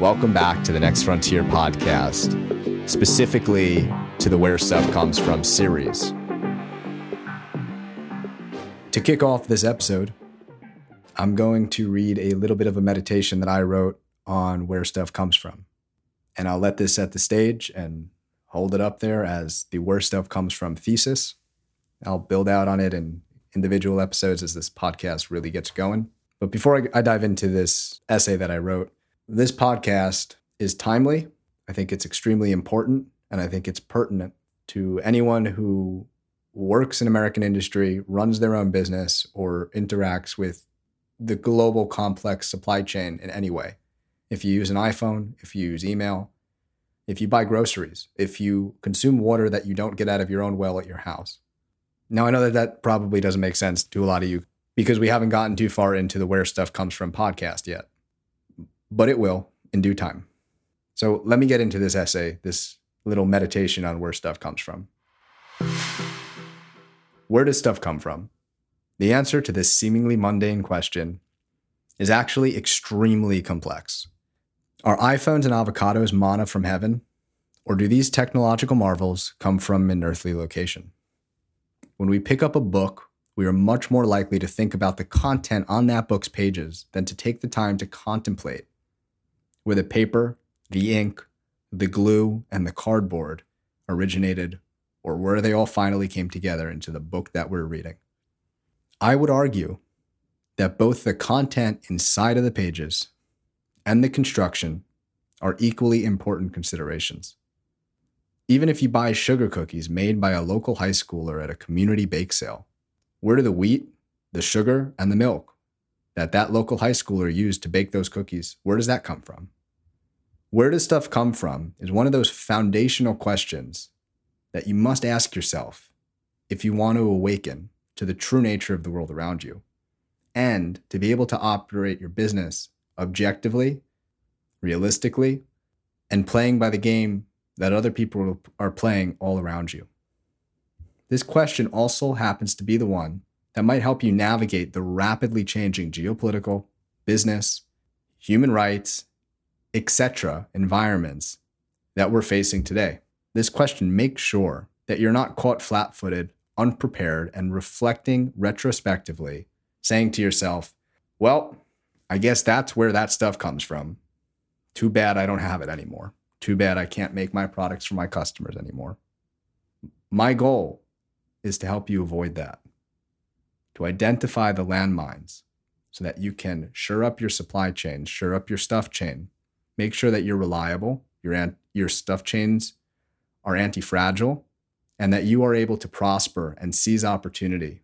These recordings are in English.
Welcome back to the Next Frontier podcast, specifically to the Where Stuff Comes From series. To kick off this episode, I'm going to read a little bit of a meditation that I wrote on where stuff comes from. And I'll let this set the stage and hold it up there as the where stuff comes from thesis. I'll build out on it in individual episodes as this podcast really gets going. But before I, I dive into this essay that I wrote, this podcast is timely. I think it's extremely important and I think it's pertinent to anyone who works in American industry, runs their own business, or interacts with the global complex supply chain in any way. If you use an iPhone, if you use email, if you buy groceries, if you consume water that you don't get out of your own well at your house. Now, I know that that probably doesn't make sense to a lot of you because we haven't gotten too far into the where stuff comes from podcast yet, but it will in due time. So let me get into this essay, this little meditation on where stuff comes from. Where does stuff come from? The answer to this seemingly mundane question is actually extremely complex. Are iPhones and avocados mana from heaven? Or do these technological marvels come from an earthly location? When we pick up a book, we are much more likely to think about the content on that book's pages than to take the time to contemplate where the paper, the ink, the glue, and the cardboard originated or where they all finally came together into the book that we're reading. I would argue that both the content inside of the pages and the construction are equally important considerations. Even if you buy sugar cookies made by a local high schooler at a community bake sale, where do the wheat, the sugar, and the milk that that local high schooler used to bake those cookies, where does that come from? Where does stuff come from is one of those foundational questions that you must ask yourself if you want to awaken to the true nature of the world around you and to be able to operate your business objectively, realistically, and playing by the game that other people are playing all around you. This question also happens to be the one that might help you navigate the rapidly changing geopolitical, business, human rights, etc. environments that we're facing today. This question makes sure that you're not caught flat footed, unprepared, and reflecting retrospectively, saying to yourself, well, I guess that's where that stuff comes from. Too bad I don't have it anymore. Too bad I can't make my products for my customers anymore. My goal is to help you avoid that, to identify the landmines so that you can shore up your supply chain, shore up your stuff chain, make sure that you're reliable, your, your stuff chains are anti fragile, and that you are able to prosper and seize opportunity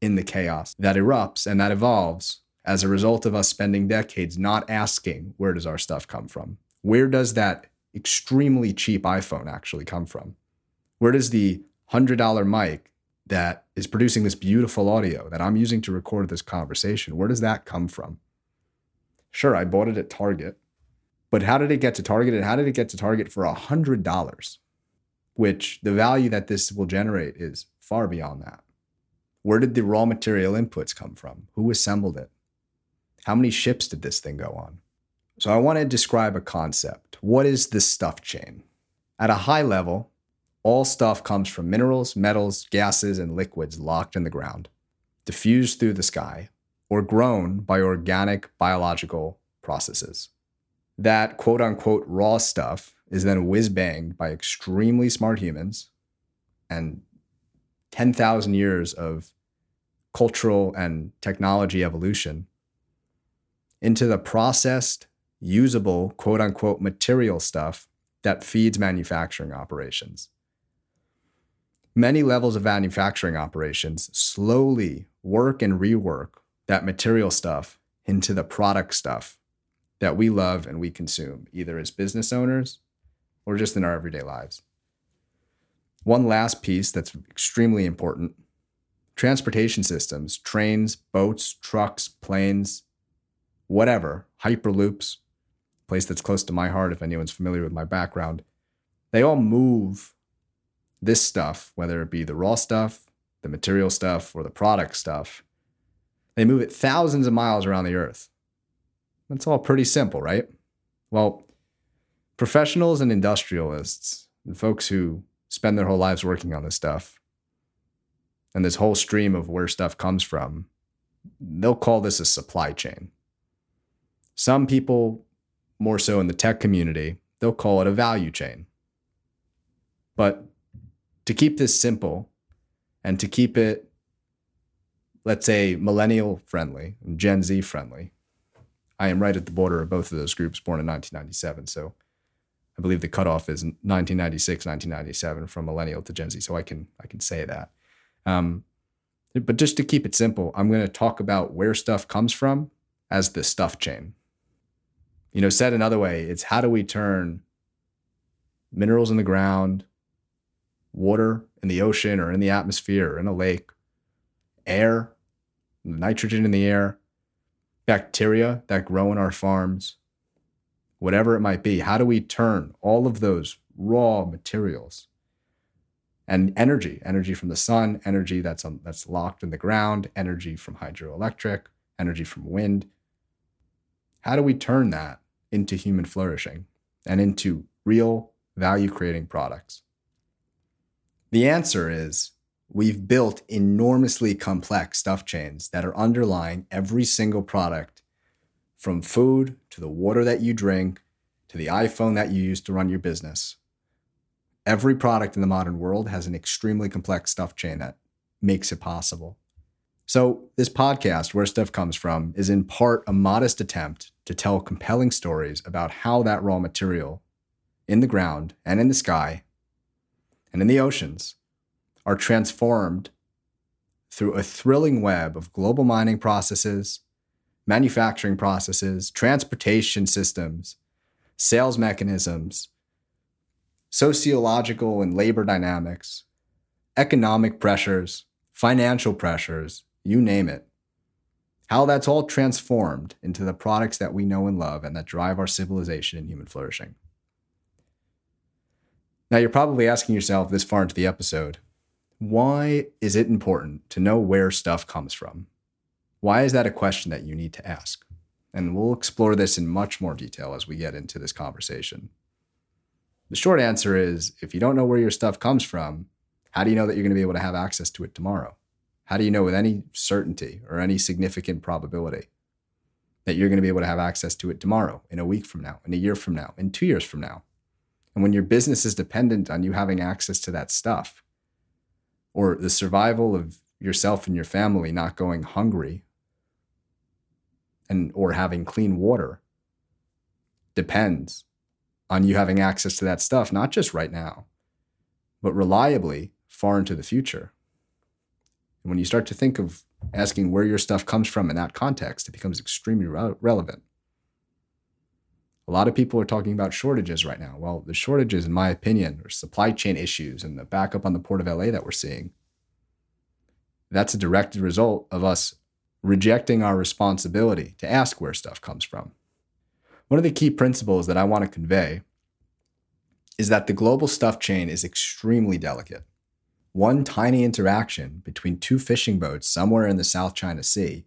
in the chaos that erupts and that evolves as a result of us spending decades not asking where does our stuff come from? Where does that extremely cheap iPhone actually come from? Where does the $100 mic that is producing this beautiful audio that I'm using to record this conversation, where does that come from? Sure, I bought it at Target, but how did it get to Target and how did it get to Target for $100? Which the value that this will generate is far beyond that. Where did the raw material inputs come from? Who assembled it? How many ships did this thing go on? So I want to describe a concept. What is the stuff chain? At a high level, all stuff comes from minerals, metals, gases, and liquids locked in the ground, diffused through the sky, or grown by organic biological processes. That quote unquote raw stuff is then whiz banged by extremely smart humans and 10,000 years of cultural and technology evolution into the processed, usable, quote unquote, material stuff that feeds manufacturing operations. Many levels of manufacturing operations slowly work and rework that material stuff into the product stuff that we love and we consume, either as business owners or just in our everyday lives. One last piece that's extremely important transportation systems, trains, boats, trucks, planes, whatever, Hyperloops, place that's close to my heart if anyone's familiar with my background, they all move this stuff, whether it be the raw stuff, the material stuff, or the product stuff. They move it thousands of miles around the earth. That's all pretty simple, right? Well, professionals and industrialists and folks who spend their whole lives working on this stuff and this whole stream of where stuff comes from, they'll call this a supply chain. Some people, more so in the tech community, they'll call it a value chain. But to keep this simple and to keep it, let's say, millennial friendly and Gen Z friendly, I am right at the border of both of those groups, born in 1997. So I believe the cutoff is 1996, 1997 from millennial to Gen Z. So I can I can say that. Um, but just to keep it simple, I'm going to talk about where stuff comes from as the stuff chain. You know, said another way, it's how do we turn minerals in the ground, water in the ocean or in the atmosphere or in a lake, air, nitrogen in the air, bacteria that grow in our farms, whatever it might be, how do we turn all of those raw materials and energy, energy from the sun, energy that's um, that's locked in the ground, energy from hydroelectric, energy from wind. How do we turn that into human flourishing and into real value creating products? The answer is we've built enormously complex stuff chains that are underlying every single product from food to the water that you drink to the iPhone that you use to run your business Every product in the modern world has an extremely complex stuff chain that makes it possible. So, this podcast, Where Stuff Comes From, is in part a modest attempt to tell compelling stories about how that raw material in the ground and in the sky and in the oceans are transformed through a thrilling web of global mining processes, manufacturing processes, transportation systems, sales mechanisms, sociological and labor dynamics, economic pressures, financial pressures, you name it. How that's all transformed into the products that we know and love and that drive our civilization and human flourishing. Now, you're probably asking yourself this far into the episode why is it important to know where stuff comes from? Why is that a question that you need to ask? And we'll explore this in much more detail as we get into this conversation. The short answer is if you don't know where your stuff comes from, how do you know that you're going to be able to have access to it tomorrow? How do you know with any certainty or any significant probability that you're going to be able to have access to it tomorrow, in a week from now, in a year from now, in two years from now? And when your business is dependent on you having access to that stuff, or the survival of yourself and your family not going hungry and or having clean water depends on you having access to that stuff, not just right now, but reliably far into the future. And when you start to think of asking where your stuff comes from in that context, it becomes extremely re- relevant. A lot of people are talking about shortages right now. Well, the shortages, in my opinion, are supply chain issues and the backup on the port of LA that we're seeing. That's a direct result of us rejecting our responsibility to ask where stuff comes from. One of the key principles that I want to convey is that the global stuff chain is extremely delicate. One tiny interaction between two fishing boats somewhere in the South China Sea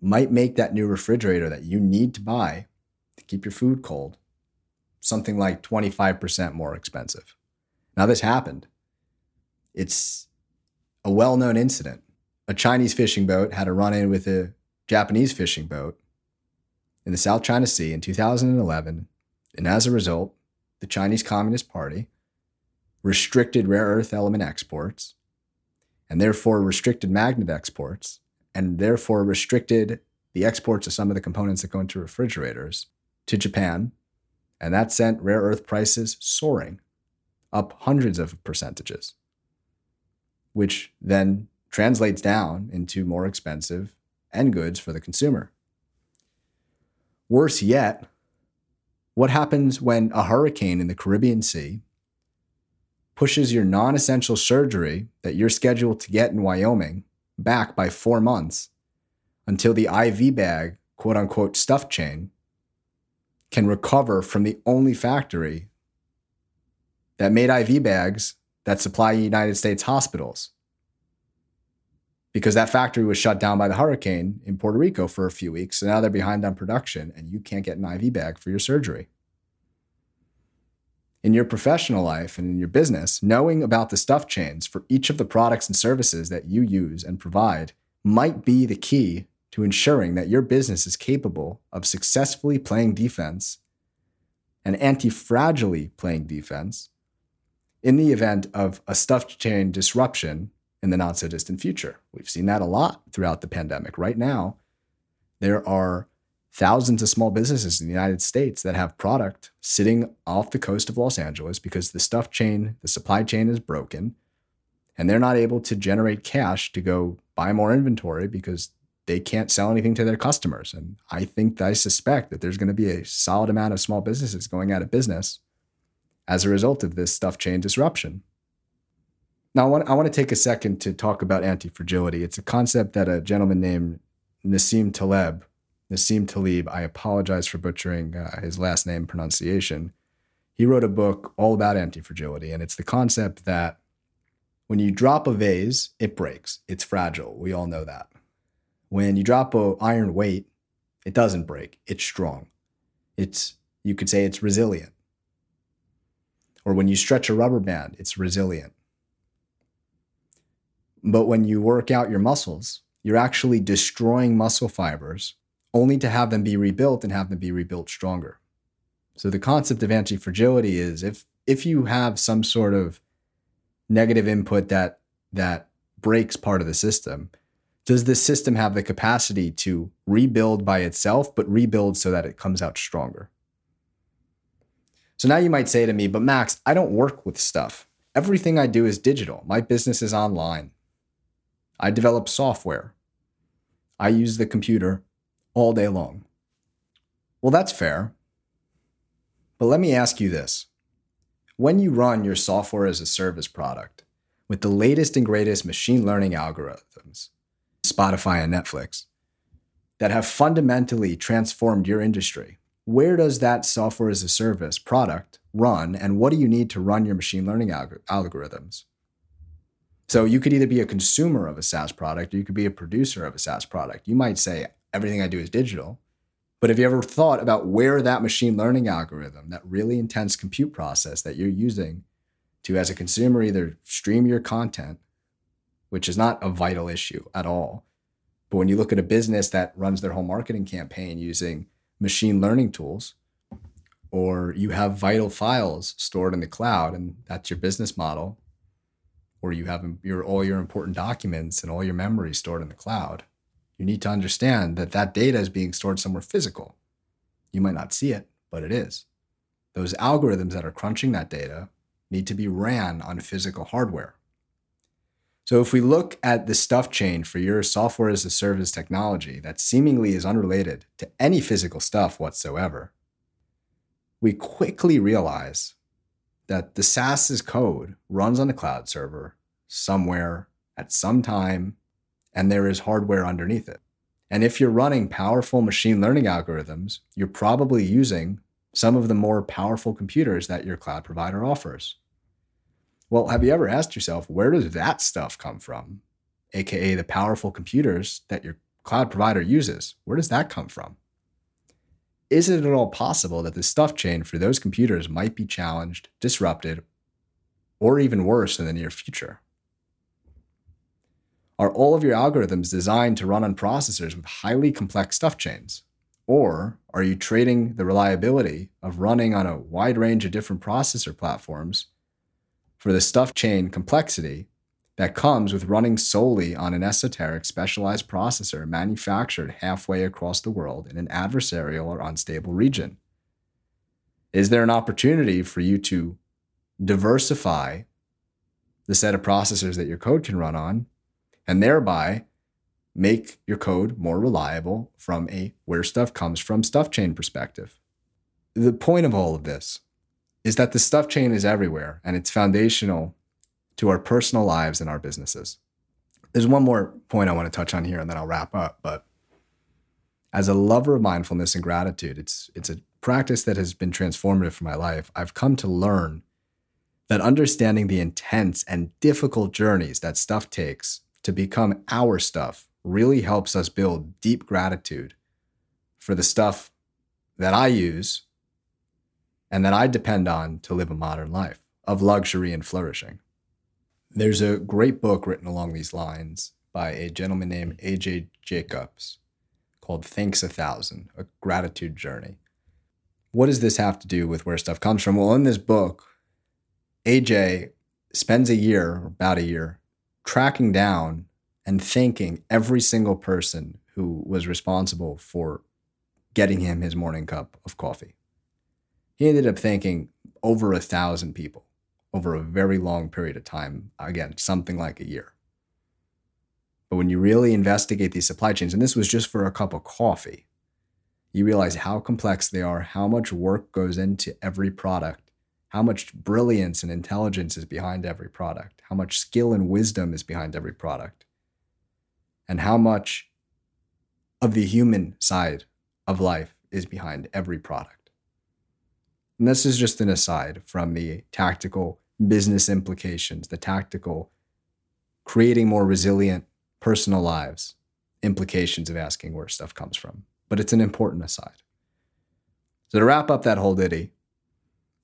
might make that new refrigerator that you need to buy to keep your food cold something like 25% more expensive. Now, this happened. It's a well known incident. A Chinese fishing boat had a run in with a Japanese fishing boat in the South China Sea in 2011, and as a result, the Chinese Communist Party restricted rare earth element exports, and therefore restricted magnet exports, and therefore restricted the exports of some of the components that go into refrigerators to Japan. And that sent rare earth prices soaring up hundreds of percentages, which then translates down into more expensive end goods for the consumer. Worse yet, what happens when a hurricane in the Caribbean Sea pushes your non essential surgery that you're scheduled to get in Wyoming back by four months until the IV bag, quote unquote, stuff chain can recover from the only factory that made IV bags that supply United States hospitals? because that factory was shut down by the hurricane in Puerto Rico for a few weeks. So now they're behind on production and you can't get an IV bag for your surgery. In your professional life and in your business, knowing about the stuff chains for each of the products and services that you use and provide might be the key to ensuring that your business is capable of successfully playing defense and anti fragilely playing defense in the event of a stuff chain disruption in the not so distant future. We've seen that a lot throughout the pandemic. Right now, there are thousands of small businesses in the United States that have product sitting off the coast of Los Angeles because the stuff chain, the supply chain is broken, and they're not able to generate cash to go buy more inventory because they can't sell anything to their customers. And I think I suspect that there's going to be a solid amount of small businesses going out of business as a result of this stuff chain disruption. Now, I want, I want to take a second to talk about anti fragility. It's a concept that a gentleman named Nassim Taleb, Nassim Taleb, I apologize for butchering uh, his last name pronunciation. He wrote a book all about anti fragility, and it's the concept that when you drop a vase, it breaks. It's fragile. We all know that. When you drop a iron weight, it doesn't break. It's strong. It's you could say it's resilient. Or when you stretch a rubber band, it's resilient. But when you work out your muscles, you're actually destroying muscle fibers only to have them be rebuilt and have them be rebuilt stronger. So the concept of anti-fragility is if if you have some sort of negative input that that breaks part of the system, does the system have the capacity to rebuild by itself but rebuild so that it comes out stronger? So now you might say to me, but Max, I don't work with stuff. Everything I do is digital. My business is online. I develop software. I use the computer all day long. Well, that's fair. But let me ask you this. When you run your software as a service product with the latest and greatest machine learning algorithms, Spotify and Netflix, that have fundamentally transformed your industry, where does that software as a service product run and what do you need to run your machine learning alg- algorithms? So you could either be a consumer of a SaaS product or you could be a producer of a SaaS product. You might say, everything I do is digital. But have you ever thought about where that machine learning algorithm, that really intense compute process that you're using to, as a consumer, either stream your content, which is not a vital issue at all. But when you look at a business that runs their whole marketing campaign using machine learning tools, or you have vital files stored in the cloud and that's your business model, or you have your all your important documents and all your memory stored in the cloud, you need to understand that that data is being stored somewhere physical. You might not see it, but it is. Those algorithms that are crunching that data need to be ran on physical hardware. So if we look at the stuff chain for your software as a service technology that seemingly is unrelated to any physical stuff whatsoever, we quickly realize that the SaaS's code runs on a cloud server somewhere at some time, and there is hardware underneath it. And if you're running powerful machine learning algorithms, you're probably using some of the more powerful computers that your cloud provider offers. Well, have you ever asked yourself, where does that stuff come from? AKA the powerful computers that your cloud provider uses. Where does that come from? is it at all possible that the stuff chain for those computers might be challenged, disrupted, or even worse in the near future? Are all of your algorithms designed to run on processors with highly complex stuff chains? Or are you trading the reliability of running on a wide range of different processor platforms for the stuff chain complexity that comes with running solely on an esoteric specialized processor manufactured halfway across the world in an adversarial or unstable region? Is there an opportunity for you to diversify the set of processors that your code can run on and thereby make your code more reliable from a where stuff comes from stuff chain perspective? The point of all of this is that the stuff chain is everywhere and it's foundational to our personal lives and our businesses. There's one more point I want to touch on here and then I'll wrap up. But as a lover of mindfulness and gratitude, it's, it's a practice that has been transformative for my life. I've come to learn that understanding the intense and difficult journeys that stuff takes to become our stuff really helps us build deep gratitude for the stuff that I use and that I depend on to live a modern life of luxury and flourishing. There's a great book written along these lines by a gentleman named A.J. Jacobs called Thanks a Thousand, a gratitude journey. What does this have to do with where stuff comes from? Well, in this book, AJ spends a year, about a year, tracking down and thanking every single person who was responsible for getting him his morning cup of coffee. He ended up thanking over a thousand people over a very long period of time. Again, something like a year. But when you really investigate these supply chains, and this was just for a cup of coffee, you realize how complex they are, how much work goes into every product, how much brilliance and intelligence is behind every product, how much skill and wisdom is behind every product, and how much of the human side of life is behind every product. And this is just an aside from the tactical business implications, the tactical creating more resilient personal lives implications of asking where stuff comes from. But it's an important aside. So, to wrap up that whole ditty,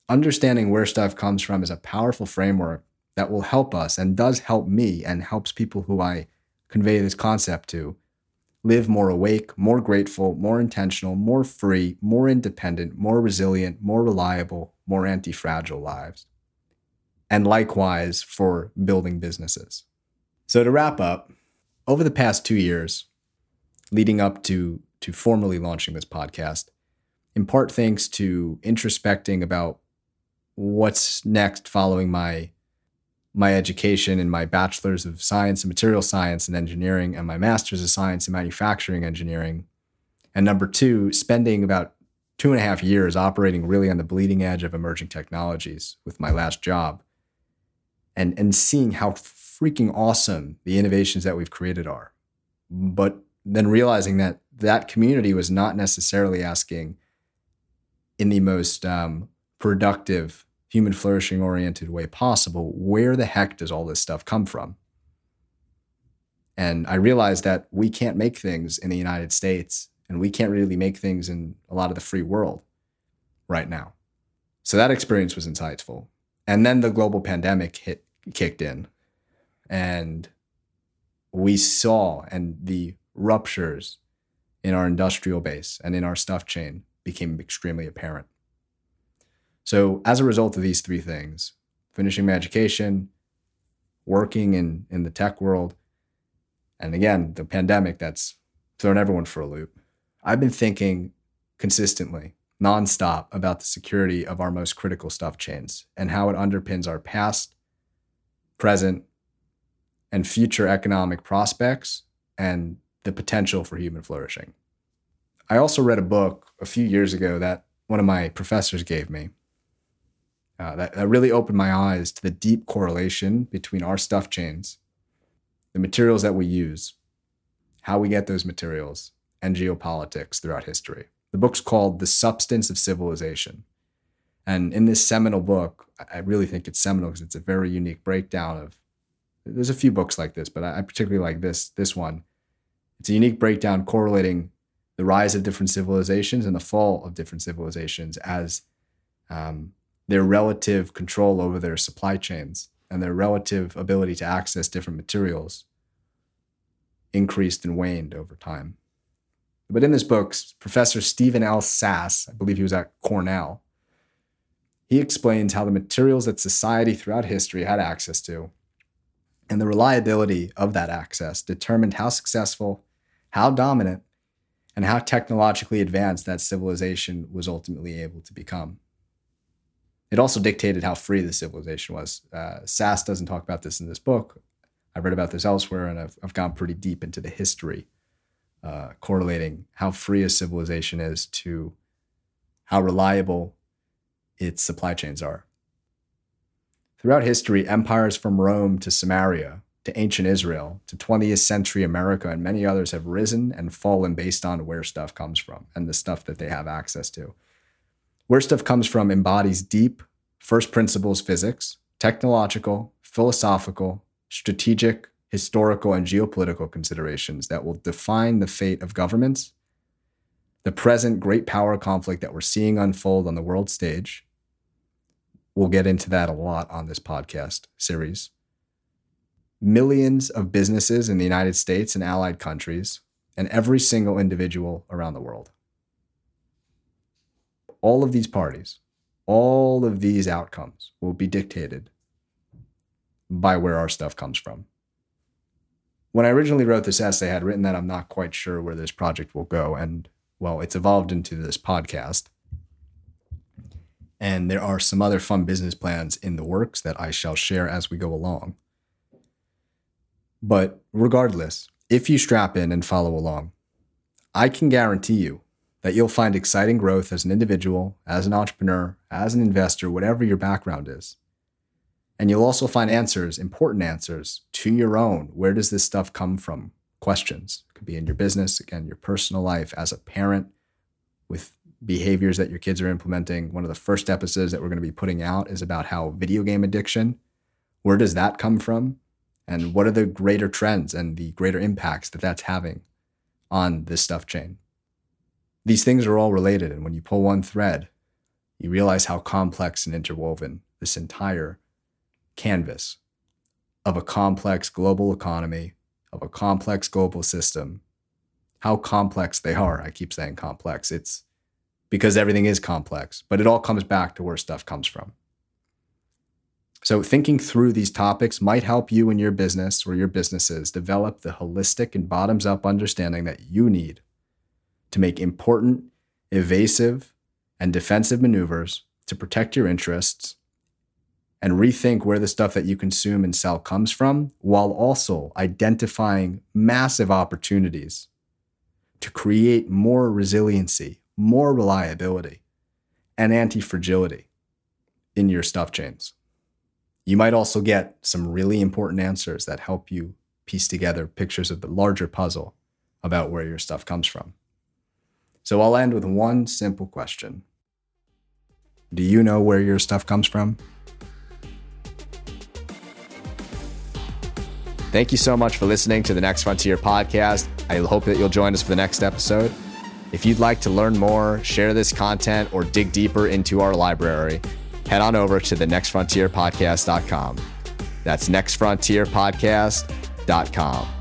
understanding where stuff comes from is a powerful framework that will help us and does help me and helps people who I convey this concept to live more awake, more grateful, more intentional, more free, more independent, more resilient, more reliable, more anti fragile lives. And likewise for building businesses. So, to wrap up, over the past two years, leading up to, to formally launching this podcast, in part thanks to introspecting about what's next following my my education in my bachelor's of science and material science and engineering and my master's of science in manufacturing engineering. And number two, spending about two and a half years operating really on the bleeding edge of emerging technologies with my last job and, and seeing how freaking awesome the innovations that we've created are. But then realizing that that community was not necessarily asking in the most um, productive human flourishing oriented way possible, where the heck does all this stuff come from? And I realized that we can't make things in the United States and we can't really make things in a lot of the free world right now. So that experience was insightful. And then the global pandemic hit kicked in and we saw and the ruptures in our industrial base and in our stuff chain became extremely apparent. So, as a result of these three things, finishing my education, working in, in the tech world, and again, the pandemic that's thrown everyone for a loop, I've been thinking consistently, nonstop, about the security of our most critical stuff chains and how it underpins our past, present, and future economic prospects and the potential for human flourishing. I also read a book a few years ago that one of my professors gave me uh, that, that really opened my eyes to the deep correlation between our stuff chains, the materials that we use, how we get those materials, and geopolitics throughout history. The book's called The Substance of Civilization. And in this seminal book, I really think it's seminal because it's a very unique breakdown of. There's a few books like this, but I particularly like this this one. It's a unique breakdown correlating the rise of different civilizations and the fall of different civilizations as um, their relative control over their supply chains and their relative ability to access different materials increased and waned over time. But in this book, Professor Stephen L. Sass, I believe he was at Cornell, he explains how the materials that society throughout history had access to and the reliability of that access determined how successful, how dominant, and how technologically advanced that civilization was ultimately able to become. It also dictated how free the civilization was. Uh, Sass doesn't talk about this in this book. I've read about this elsewhere, and I've, I've gone pretty deep into the history, uh, correlating how free a civilization is to how reliable its supply chains are. Throughout history, empires from Rome to Samaria, to ancient Israel, to 20th century America, and many others have risen and fallen based on where stuff comes from and the stuff that they have access to. Where stuff comes from embodies deep first principles physics, technological, philosophical, strategic, historical and geopolitical considerations that will define the fate of governments, the present great power conflict that we're seeing unfold on the world stage. We'll get into that a lot on this podcast series. Millions of businesses in the United States and allied countries, and every single individual around the world. All of these parties, all of these outcomes will be dictated by where our stuff comes from. When I originally wrote this essay, I had written that I'm not quite sure where this project will go. And well, it's evolved into this podcast. And there are some other fun business plans in the works that I shall share as we go along. But regardless, if you strap in and follow along, I can guarantee you that you'll find exciting growth as an individual, as an entrepreneur, as an investor, whatever your background is. And you'll also find answers, important answers to your own where does this stuff come from questions. It could be in your business, again, your personal life, as a parent, with behaviors that your kids are implementing. One of the first episodes that we're going to be putting out is about how video game addiction, where does that come from? And what are the greater trends and the greater impacts that that's having on this stuff chain? These things are all related. And when you pull one thread, you realize how complex and interwoven this entire canvas of a complex global economy, of a complex global system, how complex they are. I keep saying complex. It's because everything is complex, but it all comes back to where stuff comes from. So, thinking through these topics might help you and your business or your businesses develop the holistic and bottoms up understanding that you need to make important, evasive, and defensive maneuvers to protect your interests and rethink where the stuff that you consume and sell comes from, while also identifying massive opportunities to create more resiliency, more reliability, and anti fragility in your stuff chains. You might also get some really important answers that help you piece together pictures of the larger puzzle about where your stuff comes from. So I'll end with one simple question Do you know where your stuff comes from? Thank you so much for listening to the Next Frontier podcast. I hope that you'll join us for the next episode. If you'd like to learn more, share this content, or dig deeper into our library, head on over to the nextfrontierpodcast.com. That's nextfrontierpodcast.com.